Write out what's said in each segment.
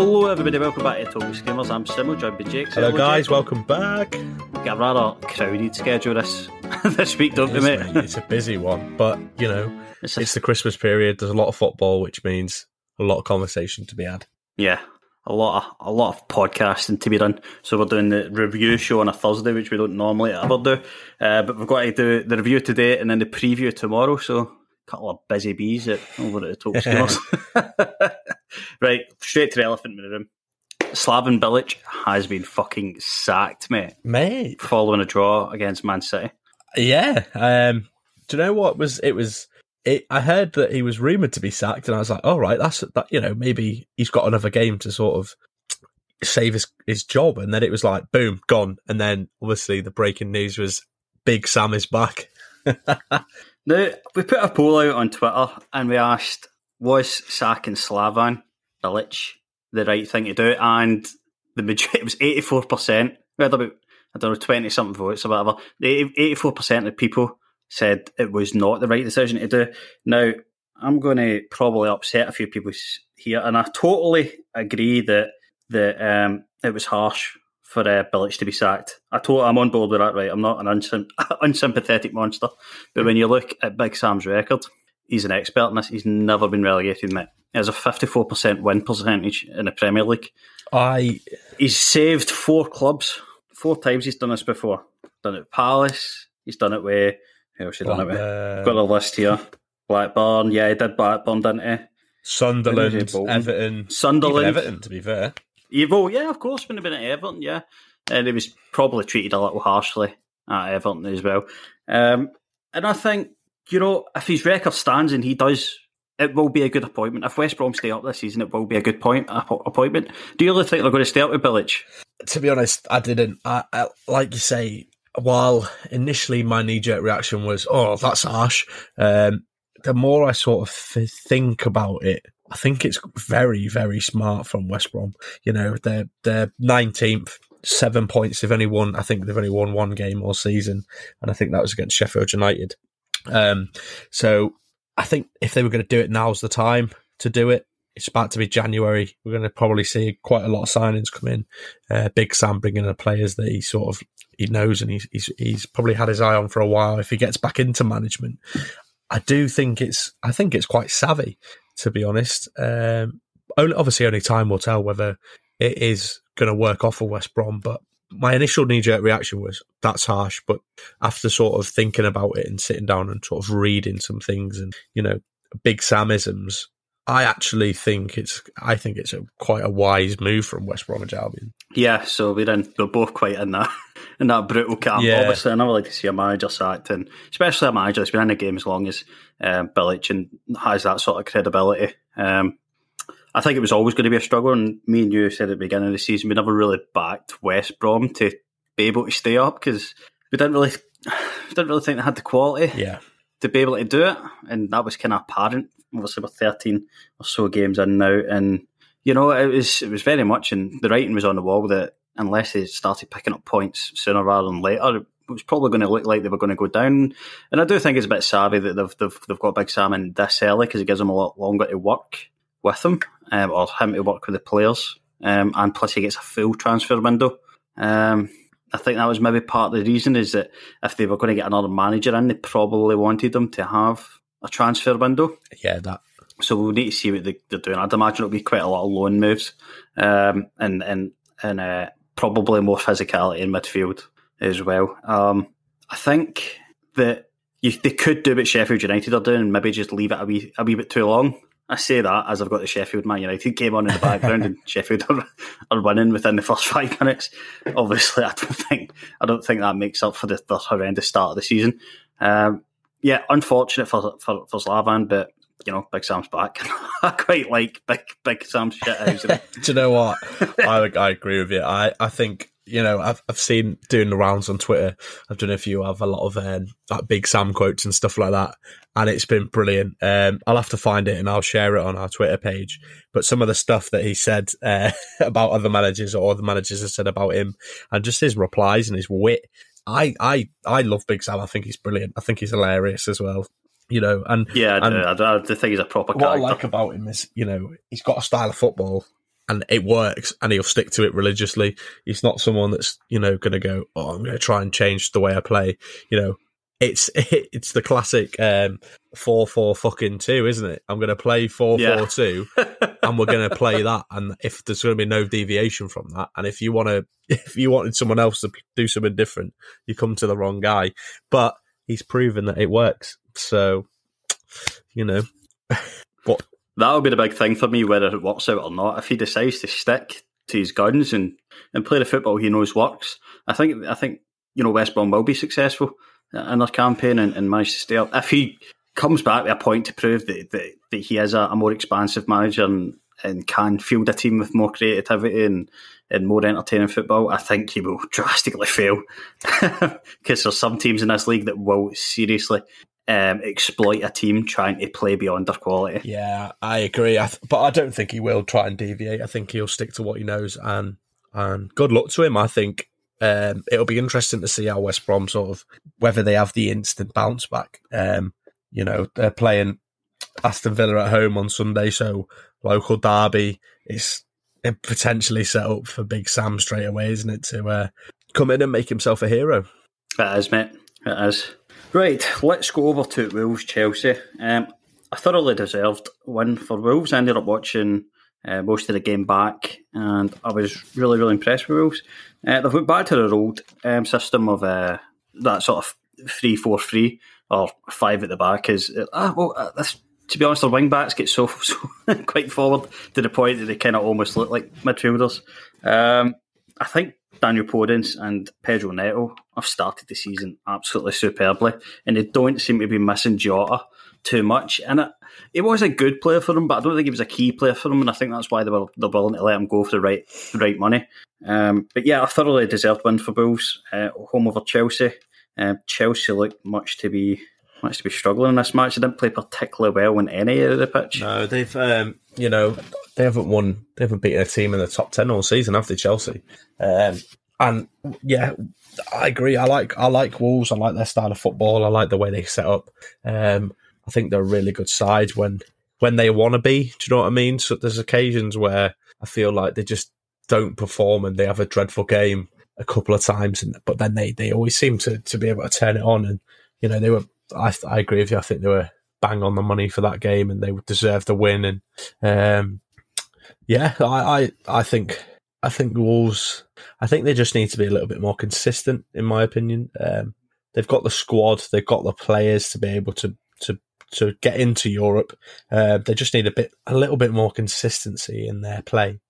Hello, everybody. Welcome back to Total Screamers. I'm Simo, joined by Jake. Hello, guys. Jake. Welcome back. Got a rather crowded schedule this this week, don't we, mate? It's a busy one, but you know, It's it's, a- the Christmas period. There's a lot of football, which means a lot of conversation to be had. Yeah, a lot of a lot of podcasting to be done. So we're doing the review show on a Thursday, which we don't normally ever do. Uh, but we've got to do the review today and then the preview tomorrow. So a couple of busy bees at, over at the Skimmers. right, straight to the elephant in the room. Slaven Bilic has been fucking sacked, mate, Mate, following a draw against Man City. yeah. Um, do you know what was? It was. It, I heard that he was rumored to be sacked, and I was like, "All right, that's that." You know, maybe he's got another game to sort of save his his job. And then it was like, boom, gone. And then obviously the breaking news was Big Sam is back. Now, we put a poll out on Twitter and we asked, was sacking Slaven Bilic the right thing to do? And the majority, it was 84%, we had about, I don't know, 20 something votes or whatever. The 84% of people said it was not the right decision to do. Now, I'm going to probably upset a few people here, and I totally agree that that um, it was harsh for uh, Bilic to be sacked. I told, I'm on board with that, right? I'm not an unsym- unsympathetic monster, but when you look at Big Sam's record, he's an expert in this. He's never been relegated, mate. He has a 54% win percentage in the Premier League. I He's saved four clubs. Four times he's done this before. Done it with Palace. He's done it with. Who else he done it with? Blackburn. Got a list here. Blackburn. Yeah, he did Blackburn, didn't he? Sunderland, Who was it, Bolton? Everton, Sunderland. even Everton. To be fair, Evo, yeah, of course, when he been at Everton, yeah. And he was probably treated a little harshly at Everton as well. Um, and I think, you know, if his record stands and he does, it will be a good appointment. If West Brom stay up this season, it will be a good point app- appointment. Do you really think they're going to stay up with Bilic? to be honest, I didn't. I, I like you say. While initially my knee jerk reaction was, "Oh, that's harsh," um, the more I sort of th- think about it, I think it's very, very smart from West Brom. You know, they're they're nineteenth, seven points. They've only won. I think they've only won one game all season, and I think that was against Sheffield United. Um, so I think if they were going to do it, now's the time to do it. It's about to be January. We're going to probably see quite a lot of signings come in. Uh, Big Sam bringing in players that he sort of he knows and he's, he's he's probably had his eye on for a while. If he gets back into management, I do think it's I think it's quite savvy to be honest. Um, only, obviously, only time will tell whether it is going to work off for West Brom. But my initial knee jerk reaction was that's harsh. But after sort of thinking about it and sitting down and sort of reading some things and you know big Samisms, I actually think it's I think it's a quite a wise move from West Bromwich Albion. Yeah, so we're in. We're both quite in that in that brutal camp. Yeah. Obviously, I never like to see a manager sacked, and especially a manager that's been in the game as long as um, Bilic and has that sort of credibility. Um, I think it was always going to be a struggle. And me and you said at the beginning of the season, we never really backed West Brom to be able to stay up because we didn't really, we didn't really think they had the quality Yeah. to be able to do it, and that was kind of apparent. Obviously, we're thirteen or so games in now, and you know it was it was very much, and the writing was on the wall that unless they started picking up points sooner rather than later, it was probably going to look like they were going to go down. And I do think it's a bit savvy that they've they've, they've got Big Sam in this early because it gives them a lot longer to work with him, um, or him to work with the players, um, and plus he gets a full transfer window. Um, I think that was maybe part of the reason is that if they were going to get another manager in, they probably wanted them to have a transfer window. Yeah, that. So we'll need to see what they, they're doing. I'd imagine it'll be quite a lot of loan moves, um, and and and uh, probably more physicality in midfield as well. Um, I think that you, they could do what Sheffield United are doing, and maybe just leave it a wee a wee bit too long. I say that as I've got the Sheffield Man United game on in the background, and Sheffield are, are winning within the first five minutes. Obviously, I don't think I don't think that makes up for the, the horrendous start of the season. Um, yeah, unfortunate for for, for Slaven, but you know, Big Sam's back. I quite like Big Big Sam's shit. Do you know what? I I agree with you. I I think you know I've I've seen doing the rounds on Twitter. I don't know if you have a lot of um, like Big Sam quotes and stuff like that, and it's been brilliant. Um, I'll have to find it and I'll share it on our Twitter page. But some of the stuff that he said uh, about other managers or other managers have said about him, and just his replies and his wit. I I I love Big Sam. I think he's brilliant. I think he's hilarious as well. You know, and yeah, I, and do. I. I do think he's a proper what I like about him is, you know, he's got a style of football and it works and he'll stick to it religiously. He's not someone that's, you know, going to go, oh, I'm going to try and change the way I play. You know, it's it's the classic um, 4 4 fucking 2, isn't it? I'm going to play 4 Yeah. 4 2 and we're going to play that. And if there's going to be no deviation from that, and if you want to, if you wanted someone else to do something different, you come to the wrong guy. But he's proven that it works. So, you know, That'll be the big thing for me, whether it works out or not. If he decides to stick to his guns and, and play the football he knows works, I think I think you know West Brom will be successful in their campaign and, and manage to stay up. If he comes back with a point to prove that that, that he is a, a more expansive manager and, and can field a team with more creativity and, and more entertaining football, I think he will drastically fail. Because there's some teams in this league that will seriously um, exploit a team trying to play beyond their quality. Yeah, I agree. I th- but I don't think he will try and deviate. I think he'll stick to what he knows, and and good luck to him. I think um, it'll be interesting to see how West Brom sort of whether they have the instant bounce back. Um, you know, they're playing Aston Villa at home on Sunday, so local derby is potentially set up for Big Sam straight away, isn't it? To uh, come in and make himself a hero. It is, mate. It is. Right, let's go over to Wolves Chelsea. Um, a thoroughly deserved win for Wolves. I ended up watching uh, most of the game back, and I was really, really impressed with Wolves. Uh, they've went back to their old um, system of uh, that sort of three four three or five at the back. Is uh, well, uh, to be honest, their wing backs get so, so quite forward to the point that they kind of almost look like midfielders. Um, I think Daniel Podence and Pedro Neto have started the season absolutely superbly, and they don't seem to be missing Jota too much. And it, it was a good player for them, but I don't think he was a key player for them, and I think that's why they were they're willing to let him go for the right the right money. Um, but yeah, a thoroughly deserved win for Wolves, uh, home over Chelsea. Um, Chelsea looked much to be much to be struggling in this match. They didn't play particularly well in any of the pitch. No, they've um, you know they haven't won. They haven't beaten a team in the top ten all season, they, Chelsea? Um, and yeah, I agree. I like I like Wolves. I like their style of football. I like the way they set up. Um, I think they're a really good side when when they want to be. Do you know what I mean? So there's occasions where I feel like they just don't perform and they have a dreadful game a couple of times, and but then they they always seem to to be able to turn it on. And you know they were. I I agree with you. I think they were bang on the money for that game, and they deserve the win. And um, yeah, I, I I think I think Wolves. I think they just need to be a little bit more consistent, in my opinion. Um, they've got the squad, they've got the players to be able to to to get into Europe. Uh, they just need a bit, a little bit more consistency in their play.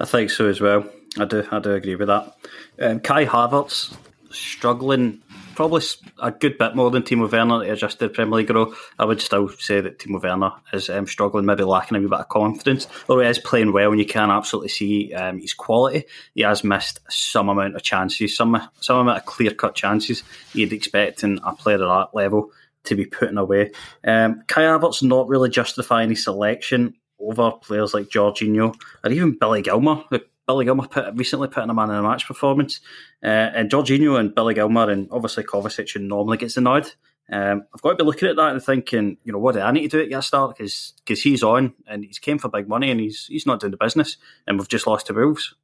I think so as well. I do. I do agree with that. Um, Kai Havertz struggling probably a good bit more than Timo Werner to adjust to the Premier League role. I would still say that Timo Werner is um, struggling, maybe lacking a wee bit of confidence. Although he is playing well, and you can absolutely see um, his quality. He has missed some amount of chances, some some amount of clear cut chances you'd expect in a player at that level to be putting away. Um, Kai Havertz not really justifying his selection over players like Jorginho or even Billy Gilmour. who Billy Gilmour put, recently put in a man in a match performance. Uh, and Jorginho and Billy Gilmour and obviously Kovacic who normally gets nod. Um, I've got to be looking at that and thinking, you know, what do I need to do at get start? Because he's on and he's came for big money and he's he's not doing the business. And we've just lost to Wolves.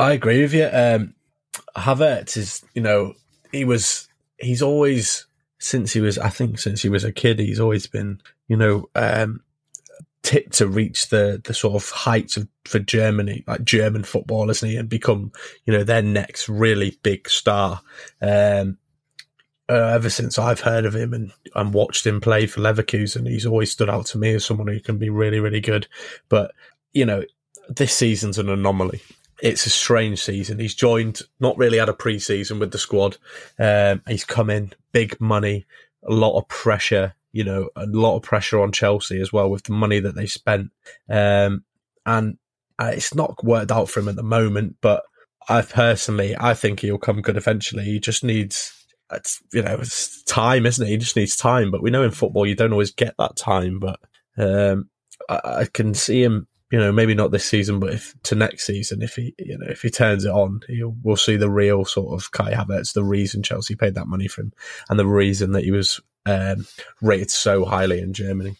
I agree with you. Um, Havertz is, you know, he was, he's always, since he was, I think, since he was a kid, he's always been, you know, um, tipped to reach the the sort of heights of for Germany, like German football, isn't he, and become, you know, their next really big star. Um, uh, ever since I've heard of him and, and watched him play for Leverkusen, he's always stood out to me as someone who can be really, really good. But you know, this season's an anomaly. It's a strange season. He's joined, not really had a pre-season with the squad. Um, he's come in, big money, a lot of pressure. You know, a lot of pressure on Chelsea as well with the money that they spent. Um, and uh, it's not worked out for him at the moment. But I personally, I think he'll come good eventually. He just needs it's you know it's time, isn't it? He just needs time. But we know in football you don't always get that time. But um, I, I can see him, you know, maybe not this season, but if to next season, if he you know if he turns it on, he'll, we'll see the real sort of Kai Havertz, the reason Chelsea paid that money for him, and the reason that he was um, rated so highly in Germany.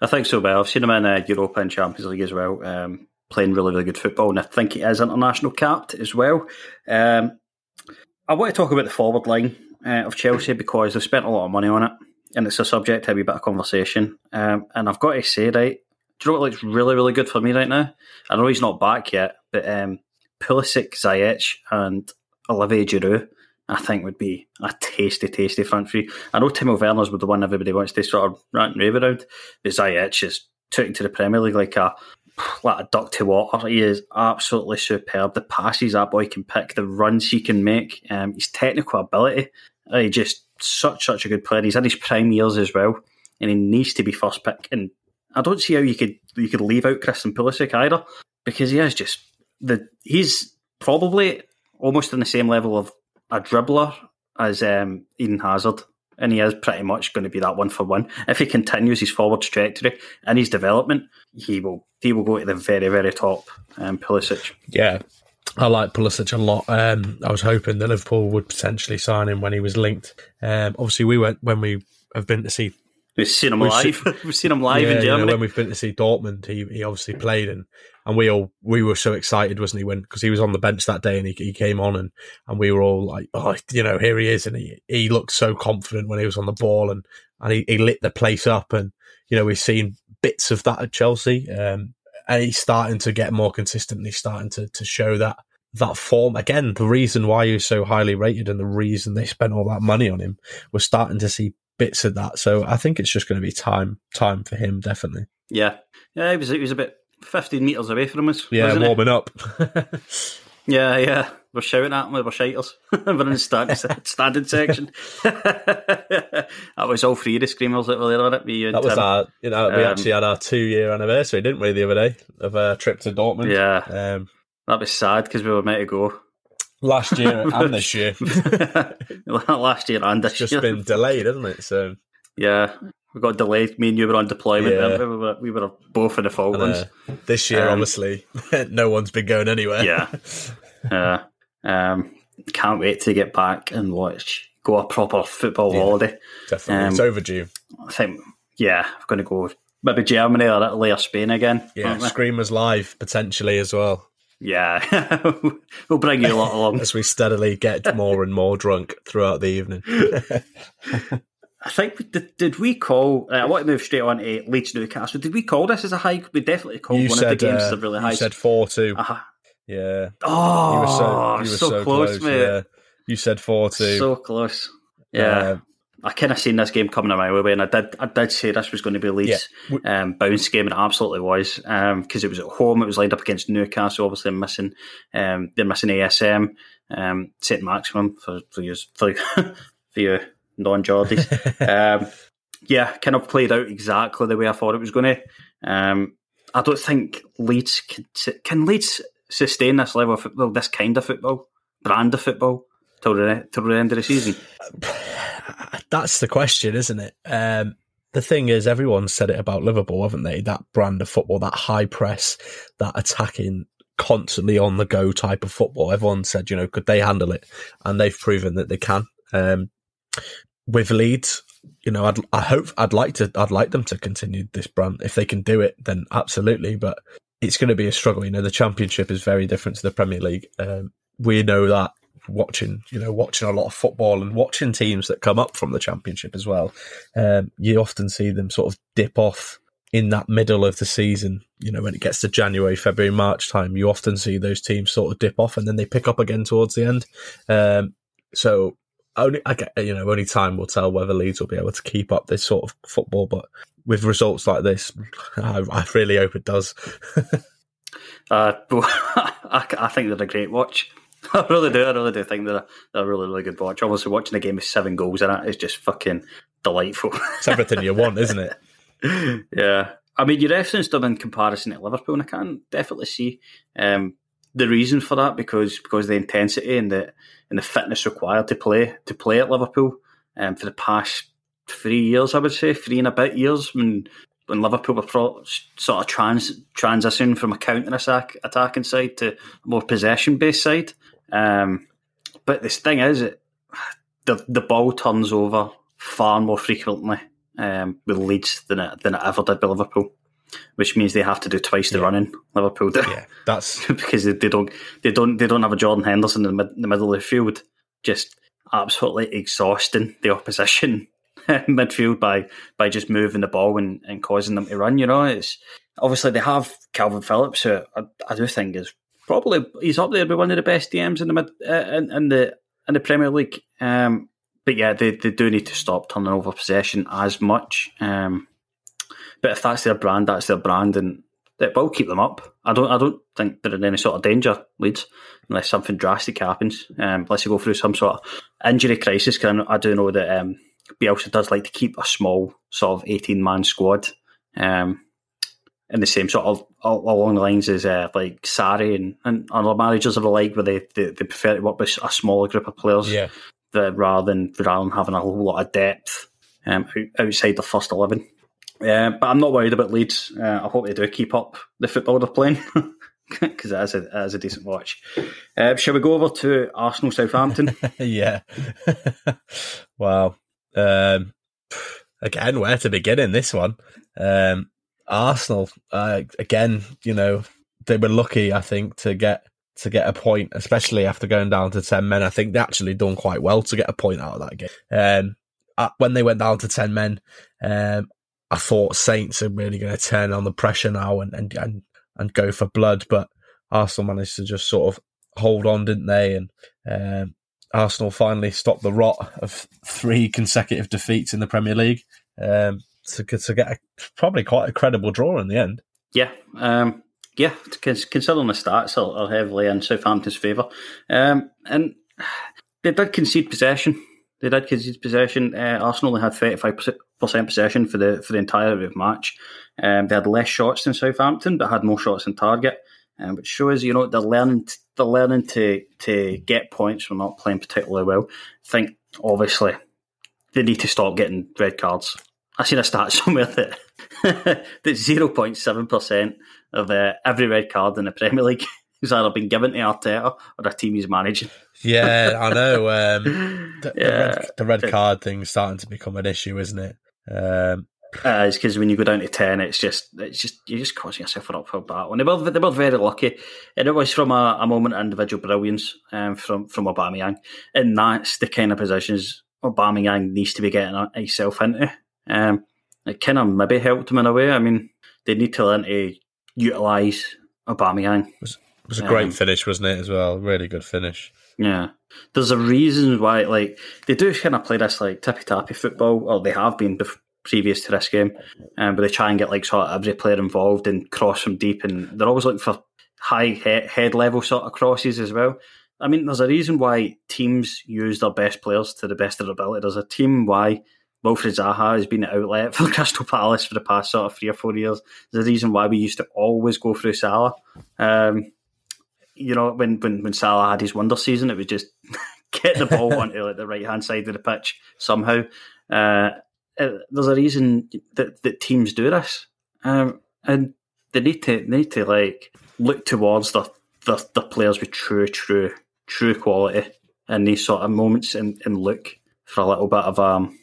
I think so. Well, I've seen him in uh, Europa and Champions League as well, um, playing really, really good football, and I think he is international capped as well. Um, I want to talk about the forward line uh, of Chelsea because they've spent a lot of money on it, and it's a subject to a bit of conversation. Um, and I've got to say, right, do you know what looks really, really good for me right now? I know he's not back yet, but um, Pulisic, Ziyech, and Olivier Giroud. I think would be a tasty, tasty front three. I know Timo Werner's with the one everybody wants to sort of rant and rave around, but Ziyech is taken to the Premier League like a like a duck to water. He is absolutely superb. The passes that boy can pick, the runs he can make, um, his technical ability. Uh, he just such such a good player. He's in his prime years as well, and he needs to be first pick. And I don't see how you could you could leave out Christian Pulisic either, because he is just the he's probably almost on the same level of a dribbler as um, Eden Hazard, and he is pretty much going to be that one for one. If he continues his forward trajectory and his development, he will he will go to the very very top. Um, Pulisic. Yeah, I like Pulisic a lot. Um, I was hoping that Liverpool would potentially sign him when he was linked. Um, obviously, we went when we have been to see. We've seen him We've live. seen- We've seen him live yeah, in you know, Germany. when we've been to see Dortmund, he, he obviously played and and we all we were so excited, wasn't he? When because he was on the bench that day and he, he came on and and we were all like, oh, you know, here he is, and he he looked so confident when he was on the ball and and he, he lit the place up, and you know we've seen bits of that at Chelsea, um, and he's starting to get more consistently, starting to to show that that form again. The reason why he was so highly rated and the reason they spent all that money on him was starting to see bits of that. So I think it's just going to be time time for him, definitely. Yeah, yeah, he was he was a bit 15 metres away from us. Yeah, warming it? up. yeah, yeah. We're shouting at them, we're shiters. we're in the stand, standard section. that was all three of the screamers that were there on it. That was um, our, you know, we um, actually had our two year anniversary, didn't we, the other day, of a trip to Dortmund? Yeah. Um, that was sad because we were meant to go last year and this year. last year and this it's just year. been delayed, hasn't it? So yeah, we got delayed. Me and you were on deployment. Yeah. we? We, were, we were both in the and, Falklands. uh, this year, Um, obviously, no one's been going anywhere. yeah, yeah. Um, can't wait to get back and watch. Go a proper football Yeah. holiday. Definitely. it's Um, overdue. I think. Yeah, I'm going to go maybe Germany or Italy or Spain again. Yeah. Screamers Live, potentially as well, Yeah, we'll bring you a lot along. as we steadily get more and more drunk throughout the evening. I think we- did, did we call? Uh, I want to move straight on to Leeds Newcastle. Did we call this as a high? We definitely called you one said, of the games uh, as a really high. you said 4 2. Uh-huh. Yeah. Oh, You were so, you were so, so, close, mate. Yeah. You said 4 2. So close. Yeah. Uh, I kind of seen this game coming mile away, and I did. I did say this was going to be Leeds' Yeah. um, bounce game, and it absolutely was because it was at home. It was lined up against Newcastle. Obviously, missing. Um, they're missing ASM, um, Saint Maximin for for, for for you non-Geordies. um, yeah, kind of played out exactly the way I thought it was going to. Um, I don't think Leeds can, can Leeds sustain this level of football, this kind of football, brand of football, till the, till the end of the season. That's the question, isn't it? Um, the thing is, everyone said it about Liverpool, haven't they? That brand of football, that high press, that attacking, constantly on the go type of football. Everyone said, you know, could they handle it? And they've proven that they can. Um, with Leeds, you know, I'd, I hope I'd like to, I'd like them to continue this brand. If they can do it, then absolutely. But it's going to be a struggle. You know, the Championship is very different to the Premier League. Um, we know that watching, you know, watching a lot of football and watching teams that come up from the Championship as well. Um, you often see them sort of dip off in that middle of the season. You know, when it gets to January, February, March time, you often see those teams sort of dip off and then they pick up again towards the end. Um, so only I get, you know only time will tell whether Leeds will be able to keep up this sort of football. But with results like this, I, I really hope it does. uh, I, I think they're a great watch. I really do. I really do think they're, they're a really, really good watch. Obviously, watching a game with seven goals in it is just fucking delightful. It's everything you want, isn't it? yeah. I mean, you referenced them in comparison to Liverpool, and I can definitely see um, the reason for that because because the intensity and the and the fitness required to play to play at Liverpool um, for the past three years, I would say three and a bit years when when Liverpool were pro- sort of trans transition from a counter attack attacking side to a more possession based side. Um, but this thing is, it, the the ball turns over far more frequently um, with Leeds than it, than it ever did with Liverpool, which means they have to do twice the Yeah. running. Liverpool do. Yeah, that's because they, they don't they don't they don't have a Jordan Henderson in the, mid, the middle of the field, just absolutely exhausting the opposition midfield by by just moving the ball and, and causing them to run. You know, it's obviously they have Kalvin Phillips, who I, I do think is probably he's up there with one of the best DMs in the mid uh, in, in the in the Premier League. Um, but yeah, they, they do need to stop turning over possession as much. Um, but if that's their brand, that's their brand, and that will keep them up. I don't I don't think they're in any sort of danger, Leeds, unless something drastic happens. Um, unless you go through some sort of injury crisis. Because I, I do know that um, Bielsa does like to keep a small sort of eighteen man squad. Um, in the same sort of al- along the lines as uh, like Sarri and, and other managers of the league, where they, they, they prefer to work with a smaller group of players yeah. rather than rather than having a whole lot of depth um, outside the first eleven. Uh, but I'm not worried about Leeds. Uh, I hope they do keep up the football they're playing because a- it is a decent watch. Uh, shall we go over to Arsenal Southampton? yeah. wow. Um, again, where to begin in this one? Um, Arsenal, uh, again, you know, they were lucky, I think, to get to get a point, especially after going down to ten men. I think they actually done quite well to get a point out of that game. Um, uh, when they went down to ten men, um, I thought Saints are really going to turn on the pressure now and, and and and go for blood, but Arsenal managed to just sort of hold on, didn't they? And um, Arsenal finally stopped the rot of three consecutive defeats in the Premier League um, to, to get a, probably quite a credible draw in the end. Yeah, um, yeah. Considering the stats are, heavily in Southampton's favour, um, and they did concede possession. They did concede possession. Uh, Arsenal only had thirty five percent possession for the for the entirety of the match. Um, they had less shots than Southampton, but had more shots on target, um, which shows you know they're learning t- they're learning to to get points from not playing particularly well. I think obviously they need to stop getting red cards. I seen a stat somewhere that that zero point seven percent of uh, every red card in the Premier League has either been given to Arteta or a team he's managing. Yeah, I know. Um, the, the red, the red card thing's starting to become an issue, isn't it? Um, Uh, it's because when you go down to ten, it's just it's just you're just causing yourself an uphill battle. And they were they were very lucky, and it was from a, a moment of individual brilliance um, from from Aubameyang, and that's the kind of positions Aubameyang needs to be getting himself into. Um, it kind of maybe helped him in a way. I mean, they need to learn to utilise Aubameyang. it was a great Um, finish, wasn't it? As well, really good finish. Yeah. There's a reason why, like, they do kind of play this, like, tippy tappy football, or they have been bef- previous to this game, um, but they try and get, like, sort of every player involved and cross from deep, and they're always looking for high he- head level sort of crosses as well. I mean, there's a reason why teams use their best players to the best of their ability. There's a team why Wilfried Zaha has been an outlet for Crystal Palace for the past sort of three or four years. There's a reason why we used to always go through Salah. Um, you know, when, when when Salah had his wonder season, it was just get the ball onto like the right hand side of the pitch somehow. Uh, uh, there's a reason that, that teams do this, um, and they need to they need to like look towards the the, the players with true true true quality in these sort of moments and, and look for a little bit of um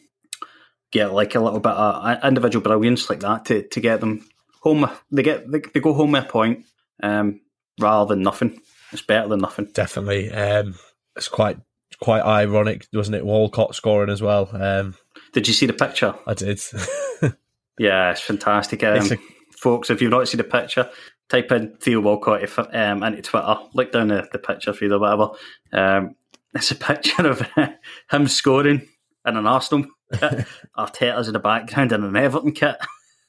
get like a little bit of individual brilliance like that to, to get them home. They get they, they go home with a point um, rather than nothing. It's better than nothing. Definitely. Um, it's quite quite ironic, wasn't it? Walcott scoring as well. Um, did you see the picture? I did. yeah, it's fantastic. Um, it's a- folks, if you've not seen the picture, type in Theo Walcott um, into Twitter, look down the, the picture feed or whatever. Um, it's a picture of him scoring in an Arsenal kit, Arteta's in the background in an Everton kit,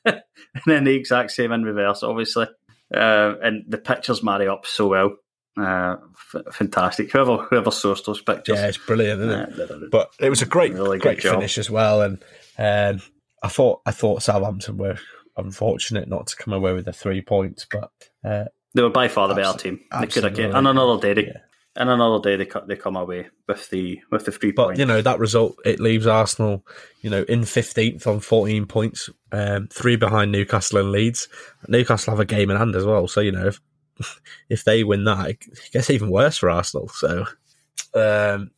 and then the exact same in reverse, obviously. Uh, and the pictures marry up so well. Uh, f- fantastic. Whoever whoever sourced those pictures, yeah, it's brilliant, isn't it? Uh, but it was a great, really great finish as well. And um, I thought I thought Southampton were unfortunate not to come away with the three points, but uh, they were by far the better team. They could have, and another day, they, yeah and another day they they come away with the with the three but, points. you know that result it leaves Arsenal, you know, in fifteenth on fourteen points, um, three behind Newcastle and Leeds. Newcastle have a game in hand as well, so you know if if they win that, it gets even worse for Arsenal. So, um,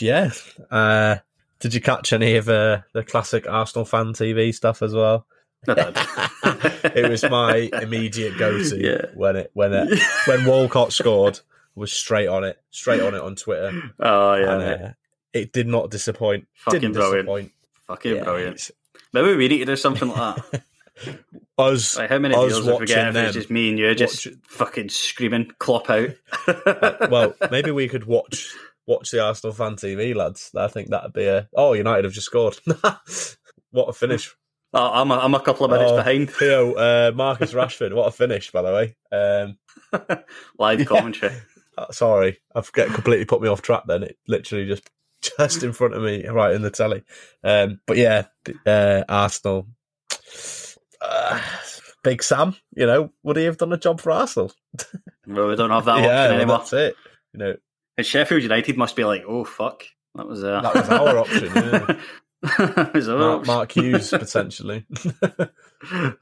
yeah. Uh, did you catch any of uh, the classic Arsenal fan TV stuff as well? it was my immediate go-to yeah. when it when it when Walcott scored was straight on it, straight on it on Twitter. Oh yeah, and, uh, it did not disappoint. Fucking Didn't brilliant. disappoint. Fucking yeah, brilliant. Maybe we need to do something like that. us, like how many us deals we get if it's just me and you just watch, fucking screaming, clop out? well, maybe we could watch watch the Arsenal fan TV, lads. I think that'd be a. Oh, United have just scored. what a finish! Oh, I'm a, I'm a couple of minutes oh, behind. Theo, uh, Marcus Rashford, what a finish, by the way. Um, Live commentary. Yeah. Uh, sorry, I've get completely put me off track. Then it literally just just in front of me, right in the telly. Um, but yeah, uh, Arsenal. Uh, Big Sam, you know, would he have done a job for Arsenal? well, we don't have that yeah, option anymore. That's it. You know, and Sheffield United must be like, oh fuck, that was uh... that was our option. Yeah. was our Mark, option. Mark Hughes potentially.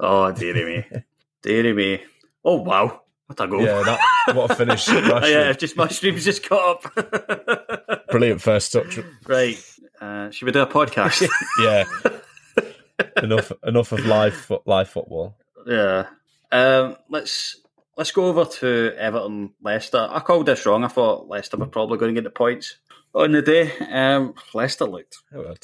oh dearie me, dearie me. Oh wow, what a goal! Yeah, that, what a finish! yeah, just my streams just caught up. Brilliant first touch. Right, uh, should we do a podcast? yeah. enough, enough of live live football. Yeah. Um, let's let's go over to Everton Leicester. I called this wrong. I thought Leicester were probably going to get the points on the day. Um, Leicester looked. Oh,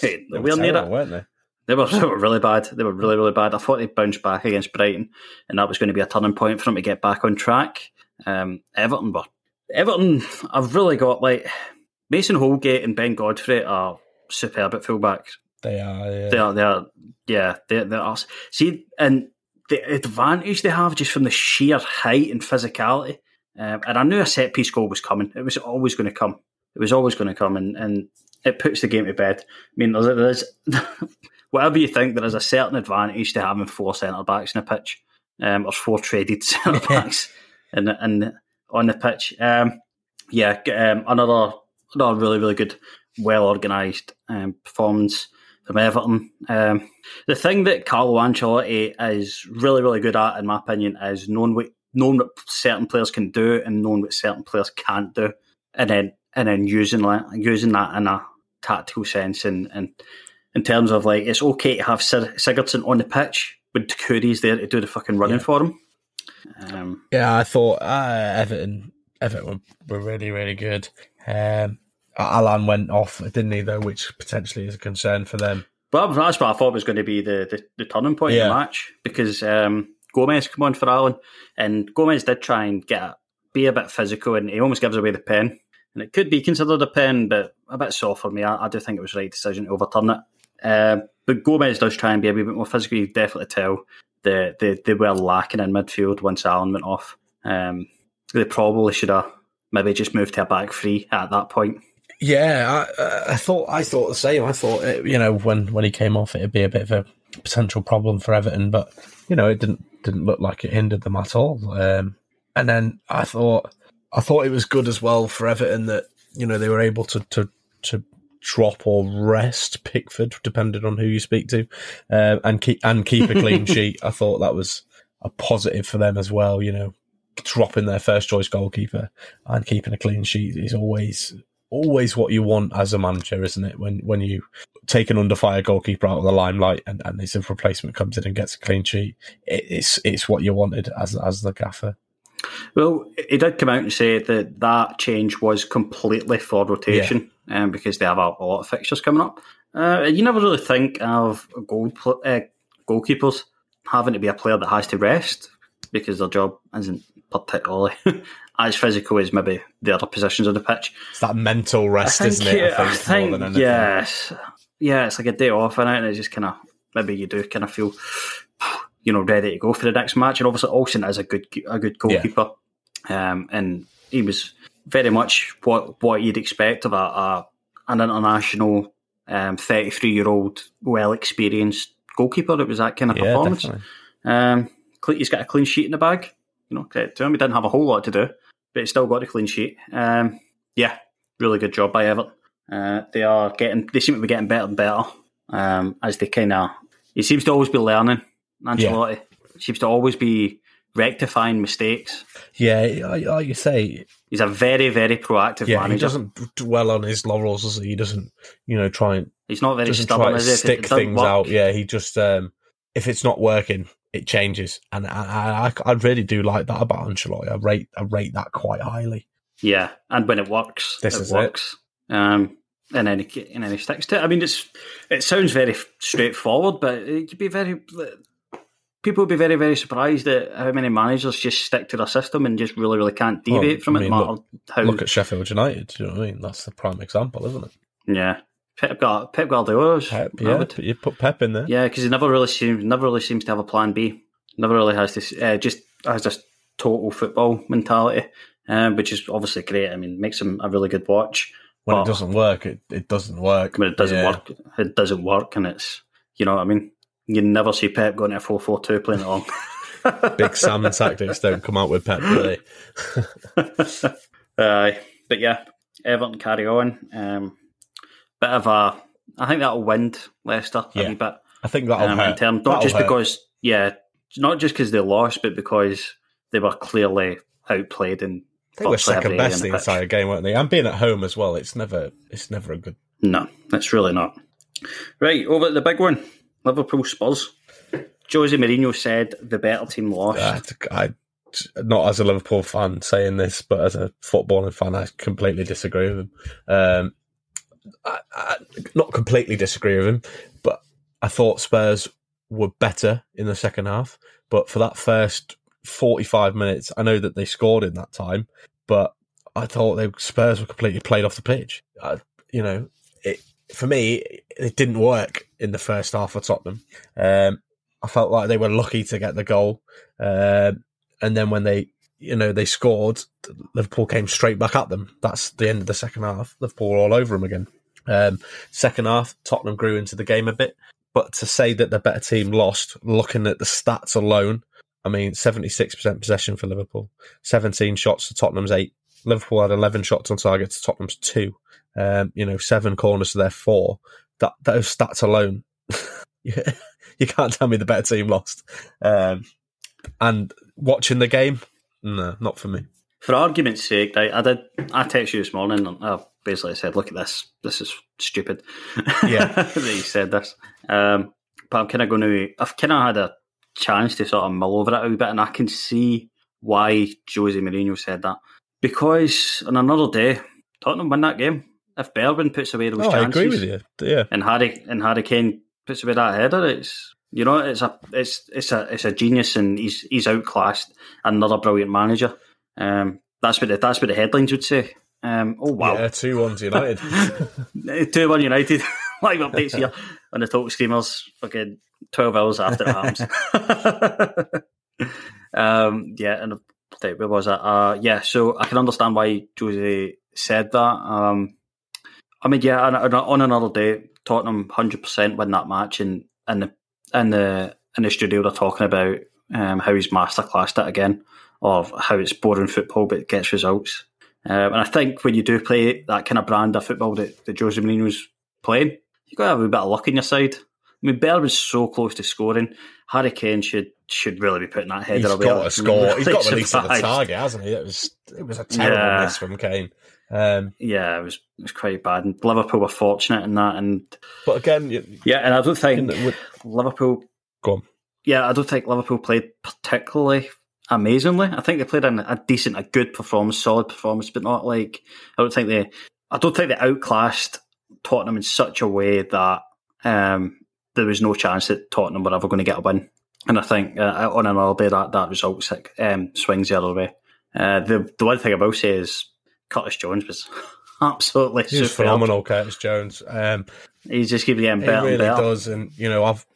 hey, they were near it, weren't they? They were, they were really bad. They were really, really bad. I thought they'd bounce back against Brighton, and that was going to be a turning point for them to get back on track. Um, Everton, but Everton, I've really got like Mason Holgate and Ben Godfrey are superb at fullback. They are. Yeah. They are. They are. Yeah, they, they are. See, and the advantage they have just from the sheer height and physicality. Um, and I knew a set piece goal was coming. It was always going to come. It was always going to come, and, and it puts the game to bed. I mean, there's, there's whatever you think, there is a certain advantage to having four centre backs in a pitch, um, or four traded centre backs in, in on the pitch. Um, yeah, um, another another really really good, well organised um, performance from Everton. Um, the thing that Carlo Ancelotti is really really good at, in my opinion, is knowing what knowing what certain players can do and knowing what certain players can't do, and then and then using that using that in a tactical sense and and in terms of like it's okay to have Sigurdsson on the pitch with Doucouré's there to do the fucking running yeah. for him. Um, yeah, I thought uh, Everton Everton were, were, really really good. Um, Allan went off, didn't he? Though, which potentially is a concern for them. But that's what I thought was going to be the, the, the turning point yeah. in the match because um, Gomes come on for Allan, and Gomes did try and get be a bit physical, and he almost gives away the pen, and it could be considered a pen, but a bit soft for me. I, I do think it was the right decision to overturn it. Uh, but Gomes does try and be a wee bit more physical. You definitely tell that they, they were lacking in midfield once Allan went off. Um, they probably should have maybe just moved to a back three at that point. Yeah, I, I thought I thought the same. I thought it, you know when when he came off, it'd be a bit of a potential problem for Everton, but you know it didn't didn't look like it hindered them at all. Um, and then I thought I thought it was good as well for Everton that you know they were able to to to drop or rest Pickford, depending on who you speak to, uh, and keep and keep a clean sheet. I thought that was a positive for them as well. You know, dropping their first choice goalkeeper and keeping a clean sheet is always always what you want as a manager, isn't it? When when you take an under fire goalkeeper out of the limelight and, and this replacement comes in and gets a clean sheet, it, it's it's what you wanted as as the gaffer. Well, he did come out and say that that change was completely for rotation, yeah. um, because they have a, a, lot of fixtures coming up. Uh, you never really think of goal uh, goalkeepers having to be a player that has to rest because their job isn't particularly as physical as maybe the other positions on the pitch. It's that mental rest, isn't it? I think, I think yes, yeah, it's like a day off, and it just kind of maybe you do kind of feel you know ready to go for the next match. And obviously, Olsen is a good a good goalkeeper, yeah. um, and he was very much what what you'd expect of a, a an international thirty three year old well experienced goalkeeper. It was that kind of yeah, performance. Um, he's got a clean sheet in the bag. You know, to him, he didn't have a whole lot to do but he's still got a clean sheet. Um, yeah, really good job by Everton. Uh, they are getting, they seem to be getting better and better um, as they kind of. He seems to always be learning. Ancelotti yeah. seems to always be rectifying mistakes. Yeah, like you say, he's a very, very proactive yeah, manager. He doesn't dwell on his laurels, does he? He doesn't, you know, try and. He's not very stubborn, it? Stick it things work. out. Yeah, he just um, if it's not working, it changes, and I, I, I really do like that about Ancelotti. I rate I rate that quite highly. Yeah, and when it works, this it works. It. Um, and then he, and then he sticks to it. I mean, it's it sounds very straightforward, but it could be very. People would be very, very surprised at how many managers just stick to their system and just really, really can't deviate from I mean, it. Look, how... look at Sheffield United. Do you know what I mean? That's the prime example, isn't it? Yeah, Pep, Pep Guardiola. Pep, yeah, would, you put Pep in there. Yeah, because he never really seems never really seems to have a plan B. Never really has this. Uh, just has this total football mentality, um, which is obviously great. I mean, makes him a really good watch. When but, it doesn't work, it, it doesn't work. When it doesn't yeah. work, it doesn't work, and it's you know what I mean. You never see Pep going to a four four two playing along. Big Sam tactics don't come out with Pep, they? uh, but yeah, Everton carry on. Um, bit of a. I think that'll wind Leicester yeah. a wee bit. I think that'll um, hurt. In term, not that'll just hurt. because, yeah, not just because they lost, but because they were clearly outplayed and they were second best the, the entire game, weren't they? And being at home as well, it's never it's never a good. No, it's really not. Right over at the big one, Liverpool Spurs. Jose Mourinho said the better team lost. I, not as a Liverpool fan saying this, but as a footballing fan, I completely disagree with him. Um, I, I not completely disagree with him, but I thought Spurs were better in the second half. But for that first 45 minutes, I know that they scored in that time, but I thought the Spurs were completely played off the pitch. I, you know, for me, it didn't work in the first half for Tottenham. Um, I felt like they were lucky to get the goal. Um, and then when they you know, they scored, Liverpool came straight back at them. That's the end of the second half. Liverpool all over them again. Um, second half, Tottenham grew into the game a bit. But to say that the better team lost, looking at the stats alone, I mean, 76% possession for Liverpool, 17 shots to Tottenham's eight. Liverpool had 11 shots on target to Tottenham's two. Um, you know, seven corners to their four. That those stats alone, you can't tell me the better team lost. Um, and watching the game, no, not for me. For argument's sake, I, I did. I texted you this morning, and I basically said, "Look at this. This is stupid." Yeah, that you said this. Um, but I'm kind of going to. I've kind of had a chance to sort of mull over it a wee bit, and I can see why Jose Mourinho said that. Because on another day, Tottenham win that game. If Bergwijn puts away those oh, chances, I agree with you. Yeah, and Harry and Harry Kane puts away that header, it's you know, it's a it's it's a it's a genius, and he's he's outclassed another brilliant manager. Um, that's what the, that's what the headlines would say. Um, oh wow, yeah, two one United, two one United. Live updates here on the Talk Screamers. Fucking twelve hours after it happens. um, yeah, and Right, where was that? Uh, yeah, so I can understand why Jose said that. Um, I mean, yeah, on, on another day, Tottenham hundred percent win that match, and in the in the in the studio they're talking about um, how he's masterclassed it again, or how it's boring football but gets results. Um, and I think when you do play that kind of brand of football that, that Jose Mourinho's playing, you've got to have a bit of luck in your side. I mean, Bale was so close to scoring. Harry Kane should should really be putting that header He's got a score. He's got Really the least of the target, hasn't he? It was it was a terrible Yeah. miss from Kane. Um, Yeah, it was it was quite bad. And Liverpool were fortunate in that. And but again, you, yeah, and I don't think Liverpool. go on. Yeah, I don't think Liverpool played particularly amazingly. I think they played a, a decent, a good performance, solid performance, but not like I don't think they. I don't think they outclassed Tottenham in such a way that um, there was no chance that Tottenham were ever going to get a win. And I think uh, on another day that that result um, swings the other way. Uh, the the one thing I will say is Curtis Jones was absolutely He superb. phenomenal, Curtis Jones. Um, He just keeps getting he better really and better. does, and you know, I've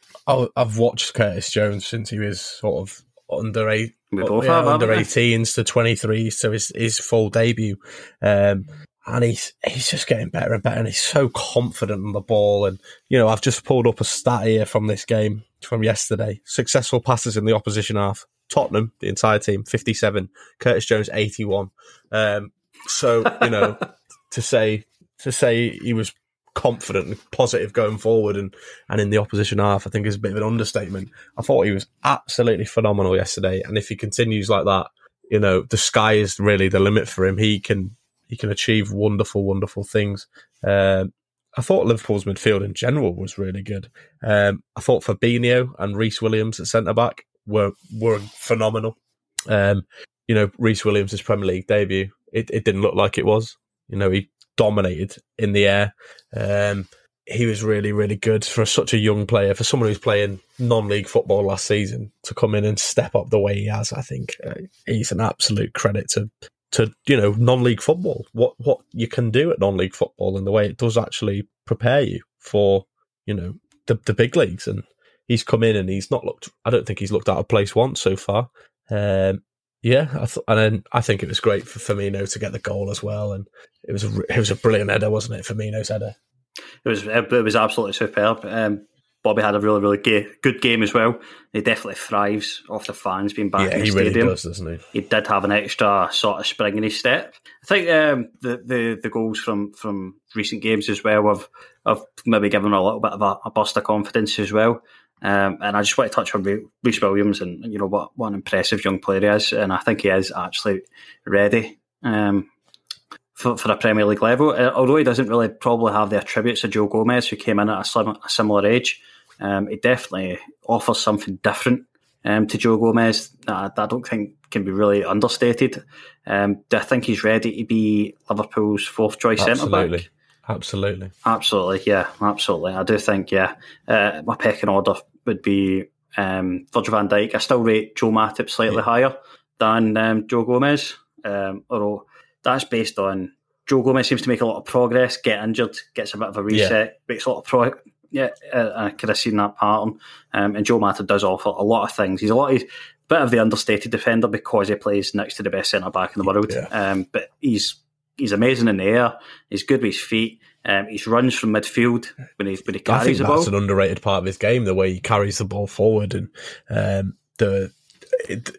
I've watched Curtis Jones since he was sort of under eight, both yeah, have, under haven't 18s to 23, so his his full debut, um, and he's he's just getting better and better, and he's so confident on the ball. And you know, I've just pulled up a stat here from this game from yesterday: successful passes in the opposition half. Tottenham, the entire team, 57. Curtis Jones, 81. Um, so you know, to say to say he was confident and positive going forward and, and in the opposition half, I think is a bit of an understatement. I thought he was absolutely phenomenal yesterday, and if he continues like that, you know, the sky is really the limit for him. He can he can achieve wonderful, wonderful things. Um, I thought Liverpool's midfield in general was really good. Um, I thought Fabinho and Rhys Williams at centre back were were phenomenal. Um, you know, Rhys Williams' Premier League debut, it, it didn't look like it was. You know, he dominated in the air. Um, he was really, really good for such a young player, for someone who's playing non-league football last season to come in and step up the way he has. I think uh, he's an absolute credit to to you know non-league football. What what you can do at non-league football and the way it does actually prepare you for you know the the big leagues. And he's come in and he's not looked. I don't think he's looked out of place once so far. Um, yeah, I th- and then I think it was great for Firmino to get the goal as well, and it was a, it was a brilliant header, wasn't it? Firmino's header. It was it was absolutely superb. Um, Bobby had a really really ga- good game as well. He definitely thrives off the fans being back yeah, in the he really stadium. does, doesn't he? He did have an extra sort of spring in his step. I think um, the, the the goals from, from recent games as well have have maybe given him a little bit of a, a burst of confidence as well. Um, and I just want to touch on Re- Rhys Williams and you know what what an impressive young player he is, and I think he is actually ready um, for, for a Premier League level. Uh, although he doesn't really probably have the attributes of Joe Gomez, who came in at a, slim, a similar age, um, he definitely offers something different um, to Joe Gomez that I, don't think can be really understated. Um, do I think he's ready to be Liverpool's fourth choice centre back? Absolutely, absolutely. Absolutely, yeah, absolutely. I do think, yeah, uh, my pecking order would be um, Virgil van Dijk. I still rate Joe Matip slightly higher than um, Joe Gomez, um, although that's based on Joe Gomez seems to make a lot of progress, get injured, gets a bit of a reset, makes a lot of pro. Yeah, uh, I could have seen that pattern. Um, and Joe Matip does offer a lot of things. He's a lot. A bit of the understated defender because he plays next to the best centre back in the world. Yeah. Um, but he's he's amazing in the air. He's good with his feet. Um, he runs from midfield when he when he I think carries the ball. that's an underrated part of his game, the way he carries the ball forward and um, the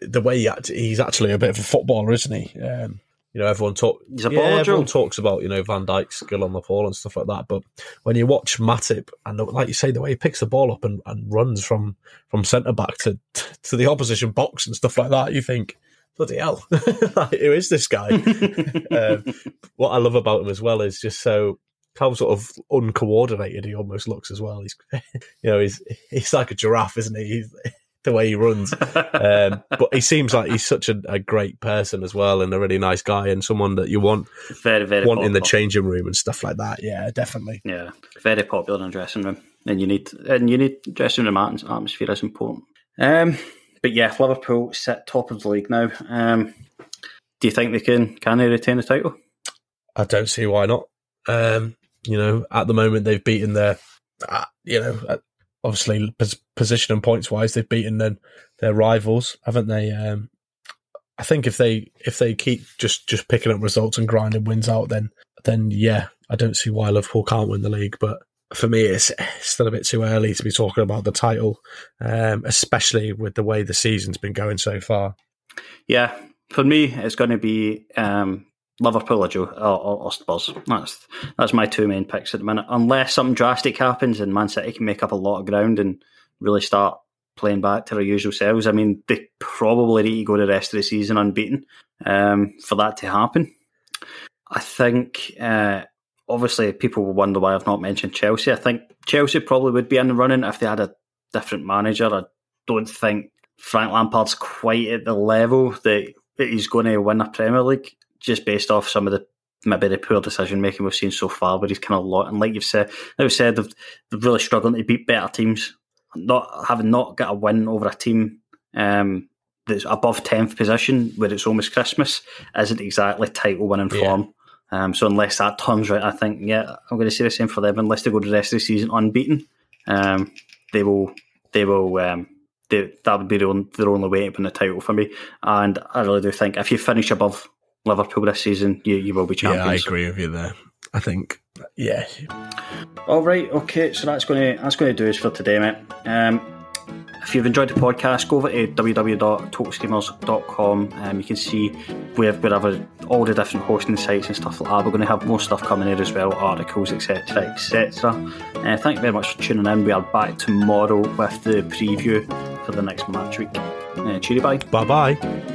the way he act, he's actually a bit of a footballer, isn't he? Um, you know, everyone talk. Yeah, everyone talks about you know Van Dijk's skill on the ball and stuff like that. But when you watch Matip and like you say, the way he picks the ball up and, and runs from from centre back to to the opposition box and stuff like that, you think. Bloody hell! Who is this guy? um, what I love about him as well is just so how sort of uncoordinated he almost looks as well. He's, you know, he's he's like a giraffe, isn't he? He's, the way he runs, um, but he seems like he's such a, a great person as well, and a really nice guy, and someone that you want very very want in the changing room and stuff like that. Yeah, definitely. Yeah, very popular in the dressing room, and you need and you need dressing room atmosphere is important. Um, but yeah, Liverpool sit top of the league now. Um, do you think they can can they retain the title? I don't see why not. Um, you know, at the moment they've beaten their, uh, you know, obviously pos- position and points wise, they've beaten their, their rivals, haven't they? Um, I think if they if they keep just just picking up results and grinding wins out, then then yeah, I don't see why Liverpool can't win the league. But for me, it's still a bit too early to be talking about the title, um, especially with the way the season's been going so far. Yeah, for me, it's going to be um, Liverpool or, Joe, or, or Spurs. That's that's my two main picks at the minute. Unless something drastic happens and Man City can make up a lot of ground and really start playing back to their usual selves. I mean, they probably need to go the rest of the season unbeaten um, for that to happen. I think, uh, obviously, people will wonder why I've not mentioned Chelsea. I think Chelsea probably would be in the running if they had a different manager. I don't think Frank Lampard's quite at the level that he's going to win a Premier League, just based off some of the maybe the poor decision making we've seen so far. But he's kind of lot, and like you've said, like you said, they've, they've really struggling to beat better teams not having not got a win over a team um, that's above tenth position, where it's almost Christmas, isn't exactly title winning yeah. form. Um, so unless that turns right, I think yeah, I'm going to say the same for them. Unless they go the rest of the season unbeaten, um, they will they will um, they, that would be their, own, their only way to win the title for me. And I really do think if you finish above Liverpool this season, you you will be champions. Yeah, I agree with you there. I think yeah. All right. Okay. So that's going to that's going to do us for today, mate. Um, if you've enjoyed the podcast, go over to www.totalscreamers.com. Um, you can see we have wherever all the different hosting sites and stuff like that. We're going to have more stuff coming in as well, articles, etc., etc. Uh, thank you very much for tuning in. We are back tomorrow with the preview for the next match week. Uh, cheery bye. Bye bye.